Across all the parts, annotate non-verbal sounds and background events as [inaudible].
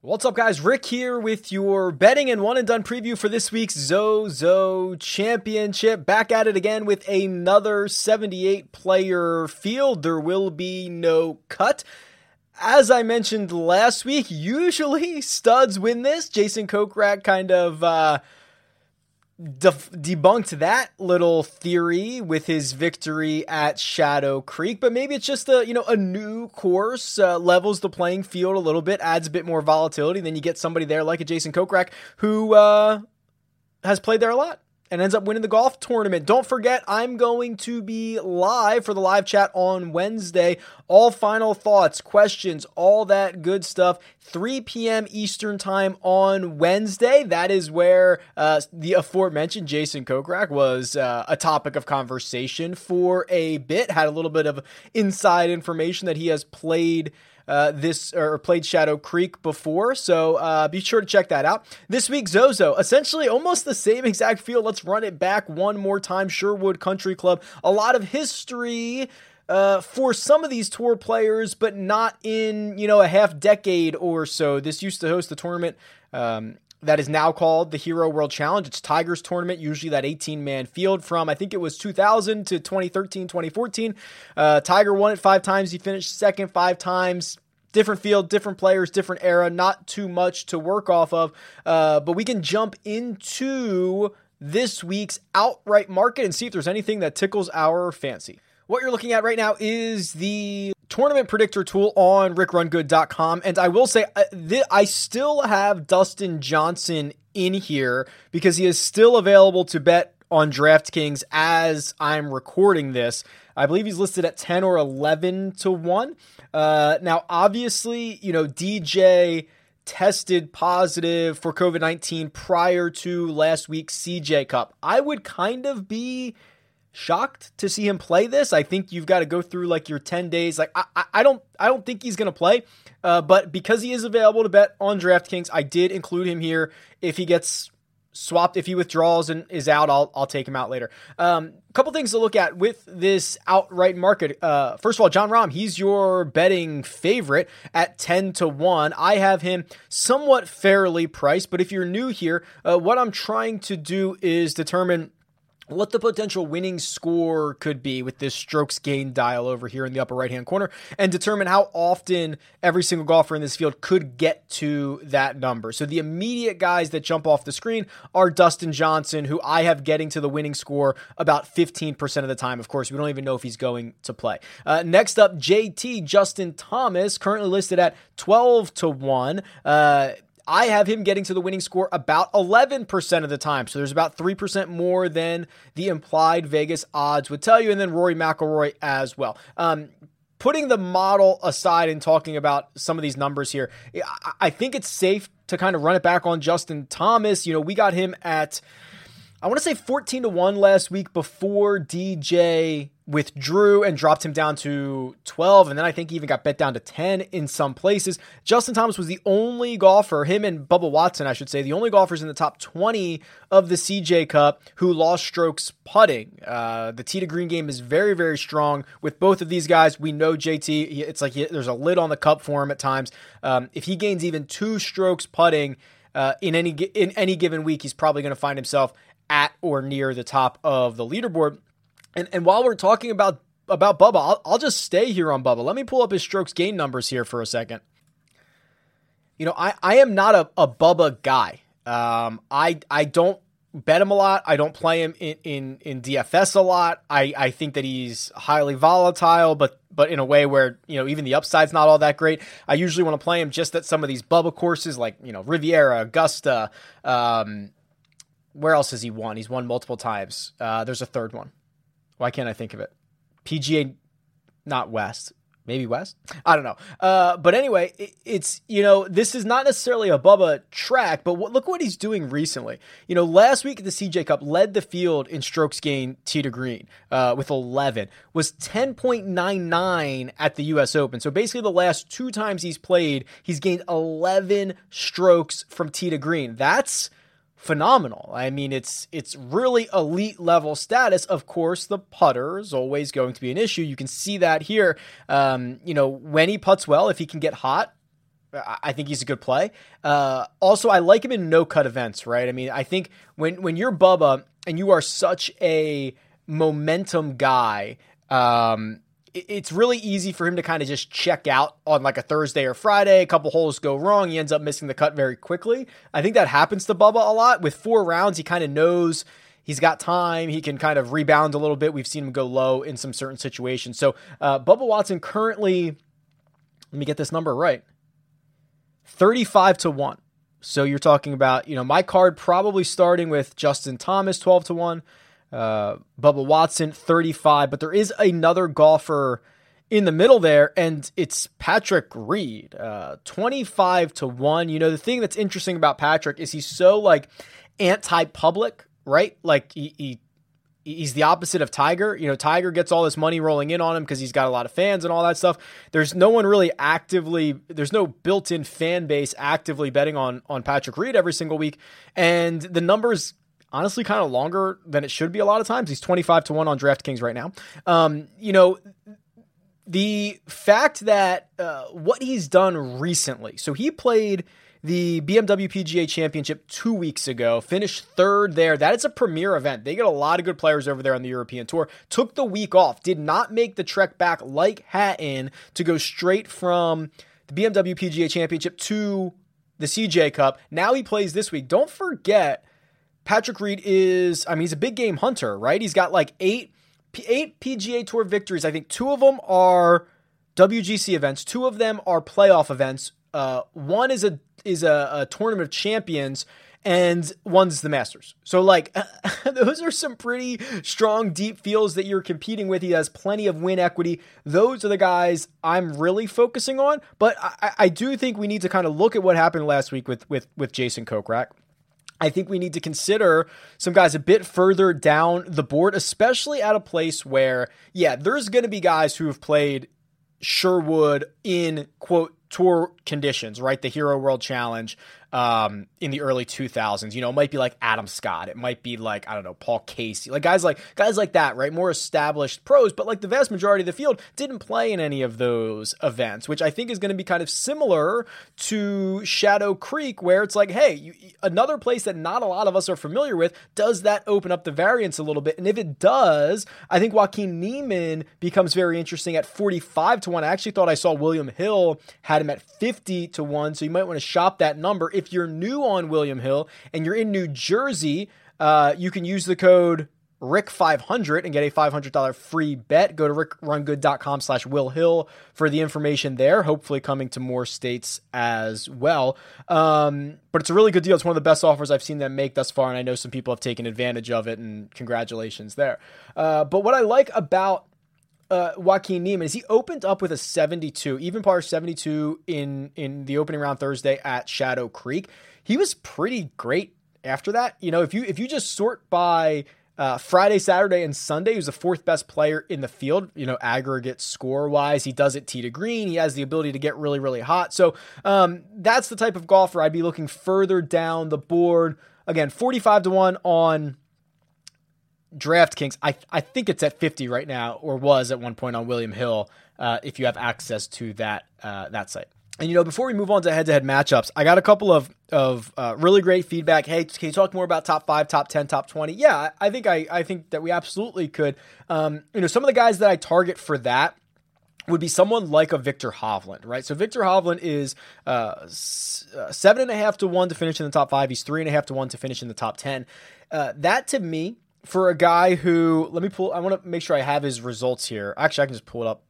What's up, guys? Rick here with your betting and one and done preview for this week's Zozo Championship. Back at it again with another 78 player field. There will be no cut. As I mentioned last week, usually studs win this. Jason Kokrak kind of uh, def- debunked that little theory with his victory at Shadow Creek, but maybe it's just a you know a new course uh, levels the playing field a little bit, adds a bit more volatility. Then you get somebody there like a Jason Kokrak who uh, has played there a lot and ends up winning the golf tournament. Don't forget, I'm going to be live for the live chat on Wednesday. All final thoughts, questions, all that good stuff. 3 p.m. Eastern Time on Wednesday. That is where uh, the aforementioned Jason Kokrak was uh, a topic of conversation for a bit. Had a little bit of inside information that he has played uh, this or played Shadow Creek before. So uh, be sure to check that out. This week, Zozo, essentially almost the same exact field. Let's run it back one more time. Sherwood Country Club. A lot of history. Uh, for some of these tour players, but not in you know a half decade or so. This used to host the tournament um, that is now called the Hero World Challenge. It's Tigers tournament, usually that 18 man field from I think it was 2000 to 2013, 2014. Uh, Tiger won it five times. He finished second five times. Different field, different players, different era. Not too much to work off of, uh, but we can jump into this week's outright market and see if there's anything that tickles our fancy. What you're looking at right now is the tournament predictor tool on rickrungood.com. And I will say, uh, I still have Dustin Johnson in here because he is still available to bet on DraftKings as I'm recording this. I believe he's listed at 10 or 11 to 1. Uh, now, obviously, you know, DJ tested positive for COVID 19 prior to last week's CJ Cup. I would kind of be shocked to see him play this. I think you've got to go through like your 10 days. Like I, I don't I don't think he's going to play. Uh, but because he is available to bet on DraftKings, I did include him here. If he gets swapped, if he withdraws and is out, I'll I'll take him out later. Um, a couple things to look at with this outright market. Uh, first of all, Jon Rahm, he's your betting favorite at 10 to 1. I have him somewhat fairly priced, but if you're new here, uh, what I'm trying to do is determine what the potential winning score could be with this strokes gain dial over here in the upper right hand corner and determine how often every single golfer in this field could get to that number. So the immediate guys that jump off the screen are Dustin Johnson, who I have getting to the winning score about 15% of the time. Of course, we don't even know if he's going to play. Uh, next up, JT Justin Thomas, currently listed at 12 to 1. Uh, I have him getting to the winning score about 11% of the time. So there's about 3% more than the implied Vegas odds would tell you. And then Rory McIlroy as well. Um, putting the model aside and talking about some of these numbers here, I think it's safe to kind of run it back on Justin Thomas. You know, we got him at, I want to say 14 to 1 last week before DJ withdrew and dropped him down to 12 and then I think he even got bet down to 10 in some places. Justin Thomas was the only golfer, him and Bubba Watson I should say, the only golfers in the top 20 of the CJ Cup who lost strokes putting. Uh, the tee to green game is very very strong with both of these guys. We know JT it's like he, there's a lid on the cup for him at times. Um, if he gains even 2 strokes putting uh, in any in any given week, he's probably going to find himself at or near the top of the leaderboard. And and while we're talking about about Bubba, I'll, I'll just stay here on Bubba. Let me pull up his strokes gain numbers here for a second. You know, I, I am not a, a Bubba guy. Um, I I don't bet him a lot. I don't play him in, in, in DFS a lot. I, I think that he's highly volatile, but but in a way where you know even the upside's not all that great. I usually want to play him just at some of these Bubba courses like you know Riviera, Augusta. Um, where else has he won? He's won multiple times. Uh, there's a third one. Why can't I think of it? PGA, not West. Maybe West? I don't know. Uh, but anyway, it, it's, you know, this is not necessarily a Bubba track, but what, look what he's doing recently. You know, last week at the CJ Cup, led the field in strokes gained tee to green uh, with 11, was 10.99 at the U.S. Open. So basically, the last two times he's played, he's gained 11 strokes from tee to green. That's phenomenal. I mean, it's it's really elite level status. Of course, the putter is always going to be an issue. You can see that here. Um, you know, when he puts well, if he can get hot, I think he's a good play. Uh, also, I like him in no cut events, right? I mean, I think when when you're Bubba and you are such a momentum guy, um, it's really easy for him to kind of just check out on like a Thursday or Friday. A couple holes go wrong. He ends up missing the cut very quickly. I think that happens to Bubba a lot. With four rounds, he kind of knows he's got time. He can kind of rebound a little bit. We've seen him go low in some certain situations. So, uh, Bubba Watson currently, let me get this number right 35 to 1. So you're talking about, you know, my card probably starting with Justin Thomas 12 to 1, uh, Bubba Watson 35, but there is another golfer in the middle there, and it's Patrick Reed, uh, 25 to 1. You know, the thing that's interesting about Patrick is he's so like anti public, right? Like he, he he's the opposite of Tiger. You know, Tiger gets all this money rolling in on him because he's got a lot of fans and all that stuff. There's no one really actively, there's no built-in fan base actively betting on on Patrick Reed every single week, and the numbers. Honestly, kind of longer than it should be a lot of times. He's 25 to 1 on DraftKings right now. Um, you know, the fact that uh, what he's done recently, so he played the BMW PGA Championship two weeks ago, finished third there. That is a premier event. They get a lot of good players over there on the European Tour. Took the week off, did not make the trek back like Hatton to go straight from the BMW PGA Championship to the CJ Cup. Now he plays this week. Don't forget, Patrick Reed is, I mean, he's a big game hunter, right? He's got like eight, eight PGA Tour victories. I think two of them are WGC events, two of them are playoff events. Uh, one is a is a, a tournament of champions and one's the Masters. So, like, [laughs] those are some pretty strong, deep fields that you're competing with. He has plenty of win equity. Those are the guys I'm really focusing on. But I, I do think we need to kind of look at what happened last week with with with Jason Kokrak. I think we need to consider some guys a bit further down the board, especially at a place where, yeah, there's going to be guys who have played Sherwood in quote tour conditions, right? The Hero World Challenge um, in the early 2000s. You know, it might be like Adam Scott. It might be like, I don't know, Paul Casey. Like guys like guys like that, right? More established pros, but like the vast majority of the field didn't play in any of those events, which I think is going to be kind of similar to Shadow Creek where it's like, hey, you, another place that not a lot of us are familiar with, does that open up the variance a little bit? And if it does, I think Joaquin Niemann becomes very interesting at 45 to 1. I actually thought I saw William Hill had him at 50 to 1, so you might want to shop that number if if you're new on William Hill and you're in New Jersey, uh, you can use the code Rick500 and get a $500 free bet. Go to rickrungood.com slash Will Hill for the information there, hopefully coming to more states as well. Um, but it's a really good deal. It's one of the best offers I've seen them make thus far, and I know some people have taken advantage of it, and congratulations there. Uh, but what I like about uh, Joaquin Niemann is he opened up with a 72, even par 72 in in the opening round Thursday at Shadow Creek. He was pretty great after that. You know, if you if you just sort by uh, Friday, Saturday, and Sunday, he was the fourth best player in the field. You know, aggregate score wise, he does it tee to green. He has the ability to get really, really hot. So um, that's the type of golfer I'd be looking further down the board. Again, forty-five to one on DraftKings, I I think it's at 50 right now, or was at one point on William Hill. Uh, if you have access to that uh, that site. And you know, before we move on to head-to-head matchups, I got a couple of of uh, really great feedback. Hey, can you talk more about top five, top ten, top twenty? Yeah, I think I I think that we absolutely could. Um, you know, some of the guys that I target for that would be someone like a Viktor Hovland, right? So Viktor Hovland is uh, uh, seven and a half to one to finish in the top five. He's three and a half to one to finish in the top ten. Uh, that to me for a guy who let me pull I want to make sure I have his results here. Actually, I can just pull it up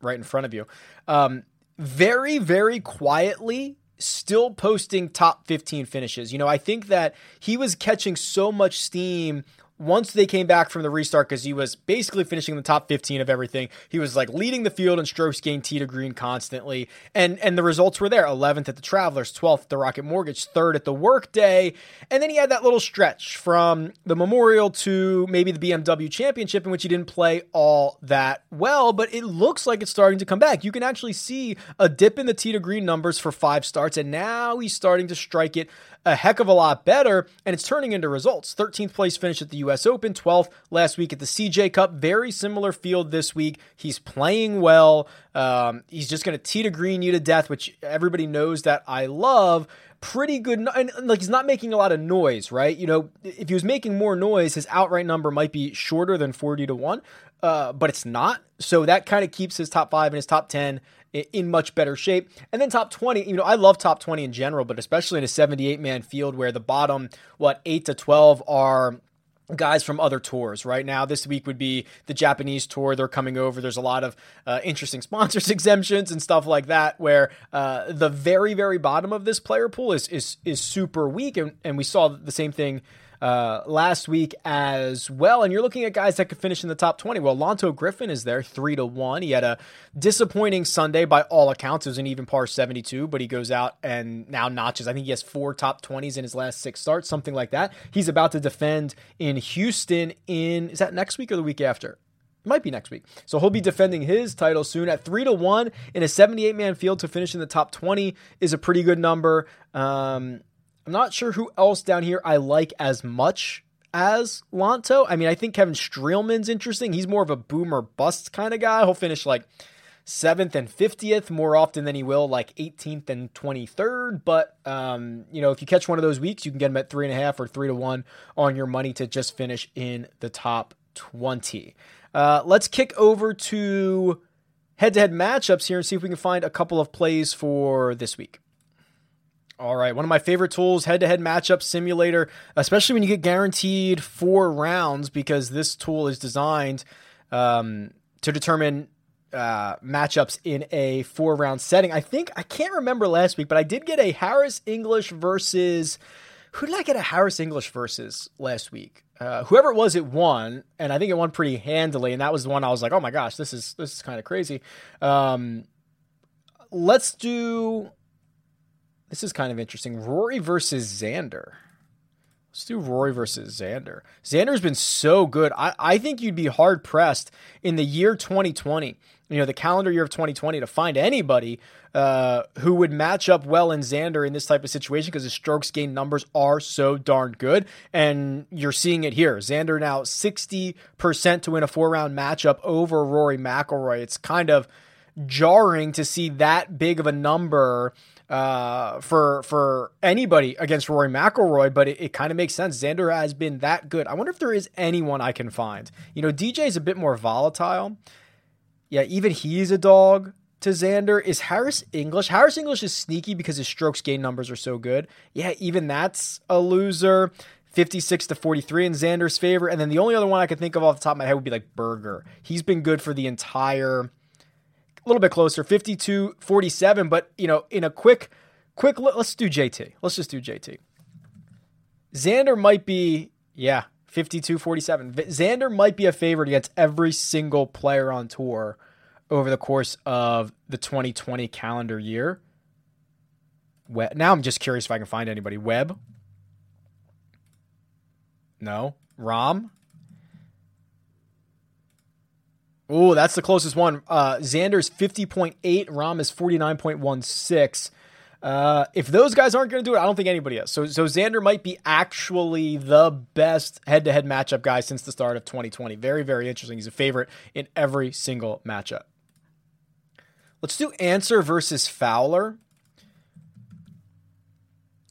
right in front of you. Um, very very quietly still posting top 15 finishes. You know, I think that he was catching so much steam once they came back from the restart, because he was basically finishing the top 15 of everything, he was like leading the field in strokes gained tee to green constantly. And and the results were there 11th at the Travelers, 12th at the Rocket Mortgage, third at the Workday. And then he had that little stretch from the Memorial to maybe the BMW Championship, in which he didn't play all that well, but it looks like it's starting to come back. You can actually see a dip in the tee to green numbers for five starts, and now he's starting to strike it a heck of a lot better, and it's turning into results. 13th place finish at the U.S. Open, 12th last week at the CJ Cup. Very similar field this week. He's playing well. Um, he's just going to tee to green you to death, which everybody knows that I love pretty good. And like he's not making a lot of noise, right? You know, if he was making more noise, his outright number might be shorter than 40 to 1, uh, but it's not. So that kind of keeps his top five and his top 10 in much better shape. And then top 20, you know, I love top 20 in general, but especially in a 78 man field where the bottom, what, 8 to 12 are guys from other tours right? Now this week would be the japanese tour. They're coming over. There's a lot of uh, interesting [laughs] sponsors exemptions and stuff like that where uh, the very very bottom of this player pool is is is super weak. And, and we saw the same thing uh, last week as well. And you're looking at guys that could finish in the top 20. Well, Lanto Griffin is there, three to one. He had a disappointing Sunday by all accounts. It was an even par 72, but he goes out and now notches. I think he has four top 20s in his last six starts, something like that. He's about to defend in Houston in, is that next week or the week after? Might be next week. So he'll be defending his title soon at three to one in a 78 man field to finish in the top 20 is a pretty good number. Um, I'm not sure who else down here I like as much as Lanto. I mean, I think Kevin Streelman's interesting. He's more of a boomer bust kind of guy. He'll finish like seventh and 50th more often than he will like 18th and 23rd. But, um, you know, if you catch one of those weeks, you can get him at three and a half or three to one on your money to just finish in the top 20. Uh, let's kick over to head to head matchups here and see if we can find a couple of plays for this week. All right, one of my favorite tools, head to head matchup simulator, especially when you get guaranteed four rounds, because this tool is designed um, to determine uh, matchups in a four round setting. I think, I can't remember last week, but I did get a Harris English versus, who did I get a Harris English versus last week? Uh, whoever it was, it won, and I think it won pretty handily. And that was the one I was like, "Oh my gosh, this is this is kind of crazy." Um, let's do this is kind of interesting. Rory versus Xander. Let's do Rory versus Xander. Xander's been so good. I, I think you'd be hard pressed in the year 2020, you know, the calendar year of 2020, to find anybody uh, who would match up well in Xander in this type of situation because his strokes gain numbers are so darn good. And you're seeing it here. Xander now 60% to win a four round matchup over Rory McIlroy. It's kind of jarring to see that big of a number uh, for for anybody against Rory McIlroy, but it, it kind of makes sense. Xander has been that good. I wonder if there is anyone I can find. You know, DJ is a bit more volatile. Yeah, even he's a dog to Xander. Is Harris English? Harris English is sneaky because his strokes gain numbers are so good. Yeah, even that's a loser. 56 to 43 in Xander's favor. And then the only other one I could think of off the top of my head would be like Berger. He's been good for the entire a little bit closer, 52 47. But, you know, in a quick, quick, let's do JT. Let's just do JT. Xander might be, yeah, 52 47. Xander might be a favorite against every single player on tour over the course of the 2020 calendar year. Now I'm just curious if I can find anybody. Webb? No. Rahm? Oh, that's the closest one. Uh, Xander's 50.8, Rahm is 49.16. Uh, if those guys aren't going to do it, I don't think anybody is. So, so Xander might be actually the best head-to-head matchup guy since the start of 2020. Very, very interesting. He's a favorite in every single matchup. Let's do Ancer versus Fowler,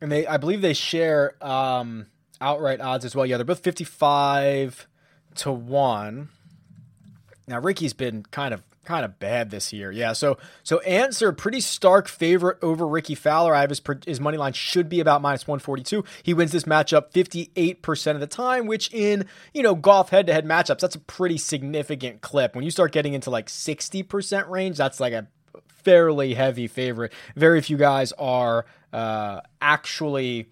and they, I believe they share um, outright odds as well. Yeah, they're both 55 to one. Now Ricky's been kind of kind of bad this year. Yeah, so so Ancer pretty stark favorite over Ricky Fowler. I have his his money line should be about minus 142. He wins this matchup 58% of the time, which in, you know, golf head-to-head matchups, that's a pretty significant clip. When you start getting into like 60% range, that's like a fairly heavy favorite. Very few guys are uh, actually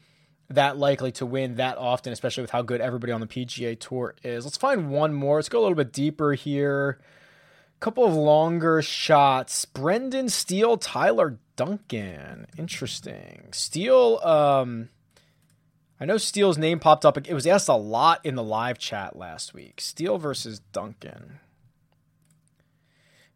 that likely to win that often, especially with how good everybody on the PGA Tour is. Let's find one more. Let's go a little bit deeper here. A Couple of longer shots. Brendan Steele, Tyler Duncan. Interesting. Steele, um, I know Steele's name popped up. It was asked a lot in the live chat last week. Steele versus Duncan.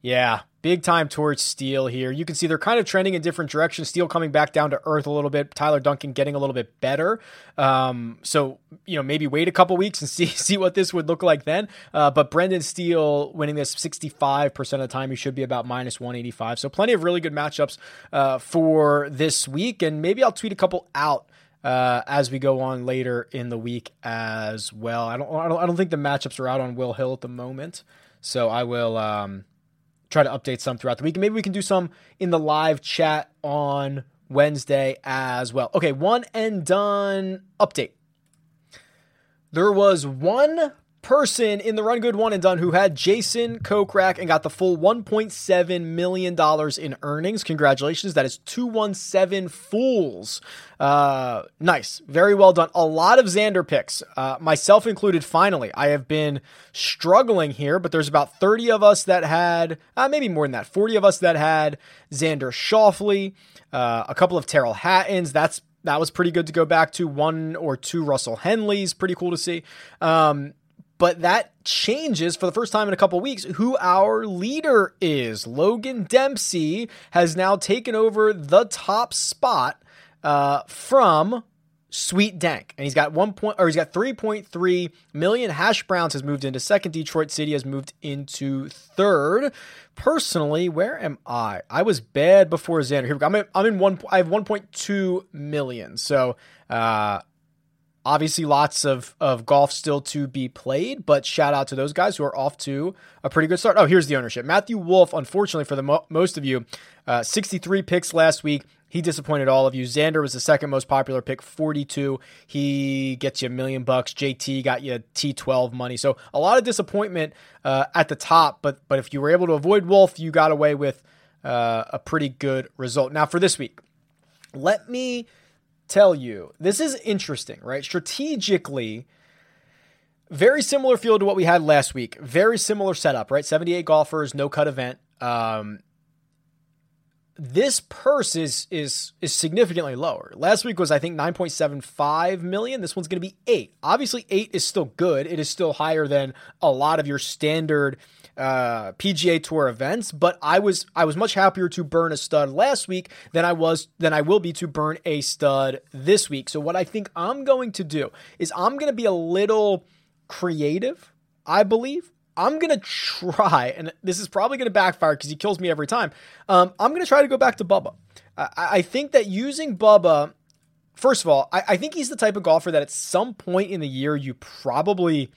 Yeah, big time towards Steele here. You can see they're kind of trending in different directions. Steele coming back down to earth a little bit. Tyler Duncan getting a little bit better. Um, so you know maybe wait a couple weeks and [laughs] see see what this would look like then. Uh, but Brendan Steele winning this 65% of the time. He should be about minus 185. So plenty of really good matchups uh, for this week. And maybe I'll tweet a couple out. Uh, as we go on later in the week as well. I don't, I don't, I don't think the matchups are out on Will Hill at the moment, so I will, um, try to update some throughout the week. And maybe we can do some in the live chat on Wednesday as well. Okay, one and done update. There was one person in the Run Good One and Done who had Jason Kokrak and got the full $1.7 million in earnings. Congratulations. That is 217 fools. Uh, nice. Very well done. A lot of Xander picks, uh, myself included, finally. I have been struggling here, but there's about 30 of us that had, uh, maybe more than that, 40 of us that had Xander Schauffele, uh, a couple of Tyrrell Hattons. That's that was pretty good to go back to. One or two Russell Henleys, pretty cool to see. Um, but that changes for the first time in a couple weeks who our leader is. Logan Dempsey has now taken over the top spot uh, from Sweet Dank, and he's got one point, or he's got three point three million. Hash Browns has moved into second. Detroit City has moved into third. Personally, where am I? I was bad before Xander. Here we go. I'm in, I'm in one. I have one point two million. So. Uh, Obviously, lots of, of golf still to be played, but shout out to those guys who are off to a pretty good start. Oh, here's the ownership. Matthew Wolff, unfortunately for the mo- most of you, uh, 63 picks last week. He disappointed all of you. Xander was the second most popular pick, 42. He gets you a million bucks. JT got you T12 money. So a lot of disappointment uh, at the top, but but if you were able to avoid Wolff, you got away with uh, a pretty good result. Now for this week, let me tell you this is interesting, right? Strategically, very similar field to what we had last week. Very similar setup, right? 78 golfers, no cut event. Um, this purse is is is significantly lower. Last week was I think 9.75 million. This one's going to be 8. Obviously 8 is still good. It is still higher than a lot of your standard uh, PGA Tour events, but I was I was much happier to burn a stud last week than I was than I will be to burn a stud this week. So what I think I'm going to do is I'm going to be a little creative, I believe. I'm going to try, and this is probably going to backfire because he kills me every time. Um, I'm going to try to go back to Bubba. I, I, think that using Bubba, first of all, I, I think he's the type of golfer that at some point in the year you probably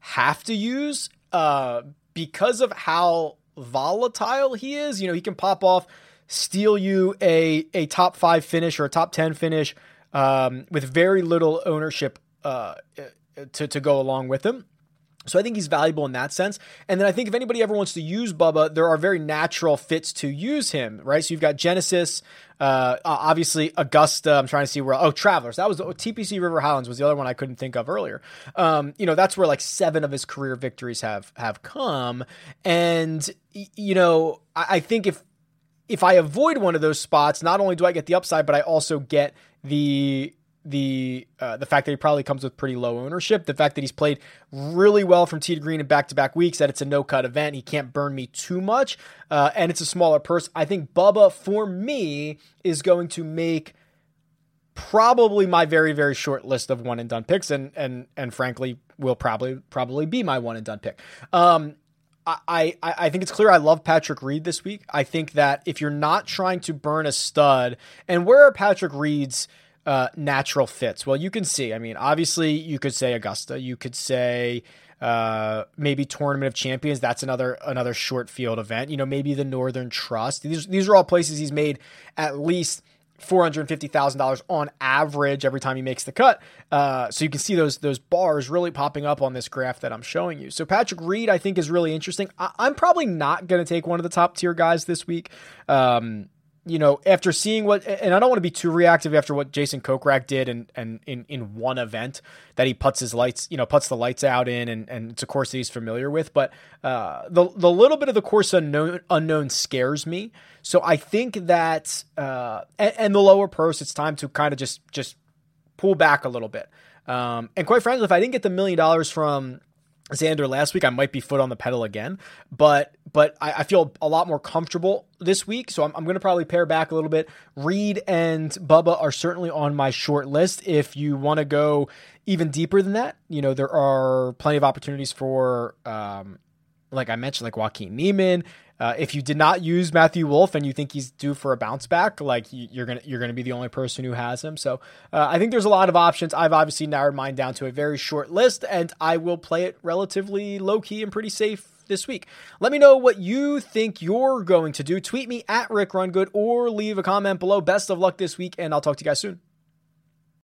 have to use uh, because of how volatile he is, you know, he can pop off, steal you a a top five finish or a top ten finish um, with very little ownership uh, to to go along with him. So I think he's valuable in that sense. And then I think if anybody ever wants to use Bubba, there are very natural fits to use him, right? So you've got Genesis, uh, obviously Augusta. I'm trying to see where. Oh, Travelers. That was the, oh, TPC River Highlands was the other one I couldn't think of earlier. Um, you know, that's where like seven of his career victories have have come. And you know, I, I think if if I avoid one of those spots, not only do I get the upside, but I also get the the uh, the fact that he probably comes with pretty low ownership, the fact that he's played really well from tee to green in back to back weeks, that it's a no cut event, he can't burn me too much, uh, and it's a smaller purse. I think Bubba for me is going to make probably my very very short list of one and done picks, and and and frankly will probably probably be my one and done pick. Um, I, I, I think it's clear I love Patrick Reed this week. I think that if you're not trying to burn a stud, and where are Patrick Reed's uh, natural fits? Well, you can see. I mean, obviously, you could say Augusta. You could say uh, maybe Tournament of Champions. That's another another short field event. You know, maybe the Northern Trust. These these are all places he's made at least. Four hundred fifty thousand dollars on average every time he makes the cut. Uh, so you can see those those bars really popping up on this graph that I'm showing you. So Patrick Reed, I think, is really interesting. I, am probably not going to take one of the top tier guys this week. Um, you know, after seeing what, and I don't want to be too reactive after what Jason Kokrak did, and and in, in one event that he puts his lights, you know, puts the lights out in, and, and it's a course that he's familiar with. But uh, the the little bit of the course unknown unknown scares me. So I think that uh, and, and the lower purse, it's time to kind of just just pull back a little bit. Um, and quite frankly, if I didn't get the million dollars from Xander last week, I might be foot on the pedal again. But but I, I feel a lot more comfortable this week, so I'm, I'm going to probably pare back a little bit. Reed and Bubba are certainly on my short list. If you want to go even deeper than that, you know there are plenty of opportunities for, um, like I mentioned, like Joaquin Niemann uh, if you did not use Matthew Wolff and you think he's due for a bounce back, like you're gonna you're gonna be the only person who has him. So uh, I think there's a lot of options. I've obviously narrowed mine down to a very short list, and I will play it relatively low key and pretty safe this week. Let me know what you think you're going to do. Tweet me at Rick Rungood or leave a comment below. Best of luck this week, and I'll talk to you guys soon.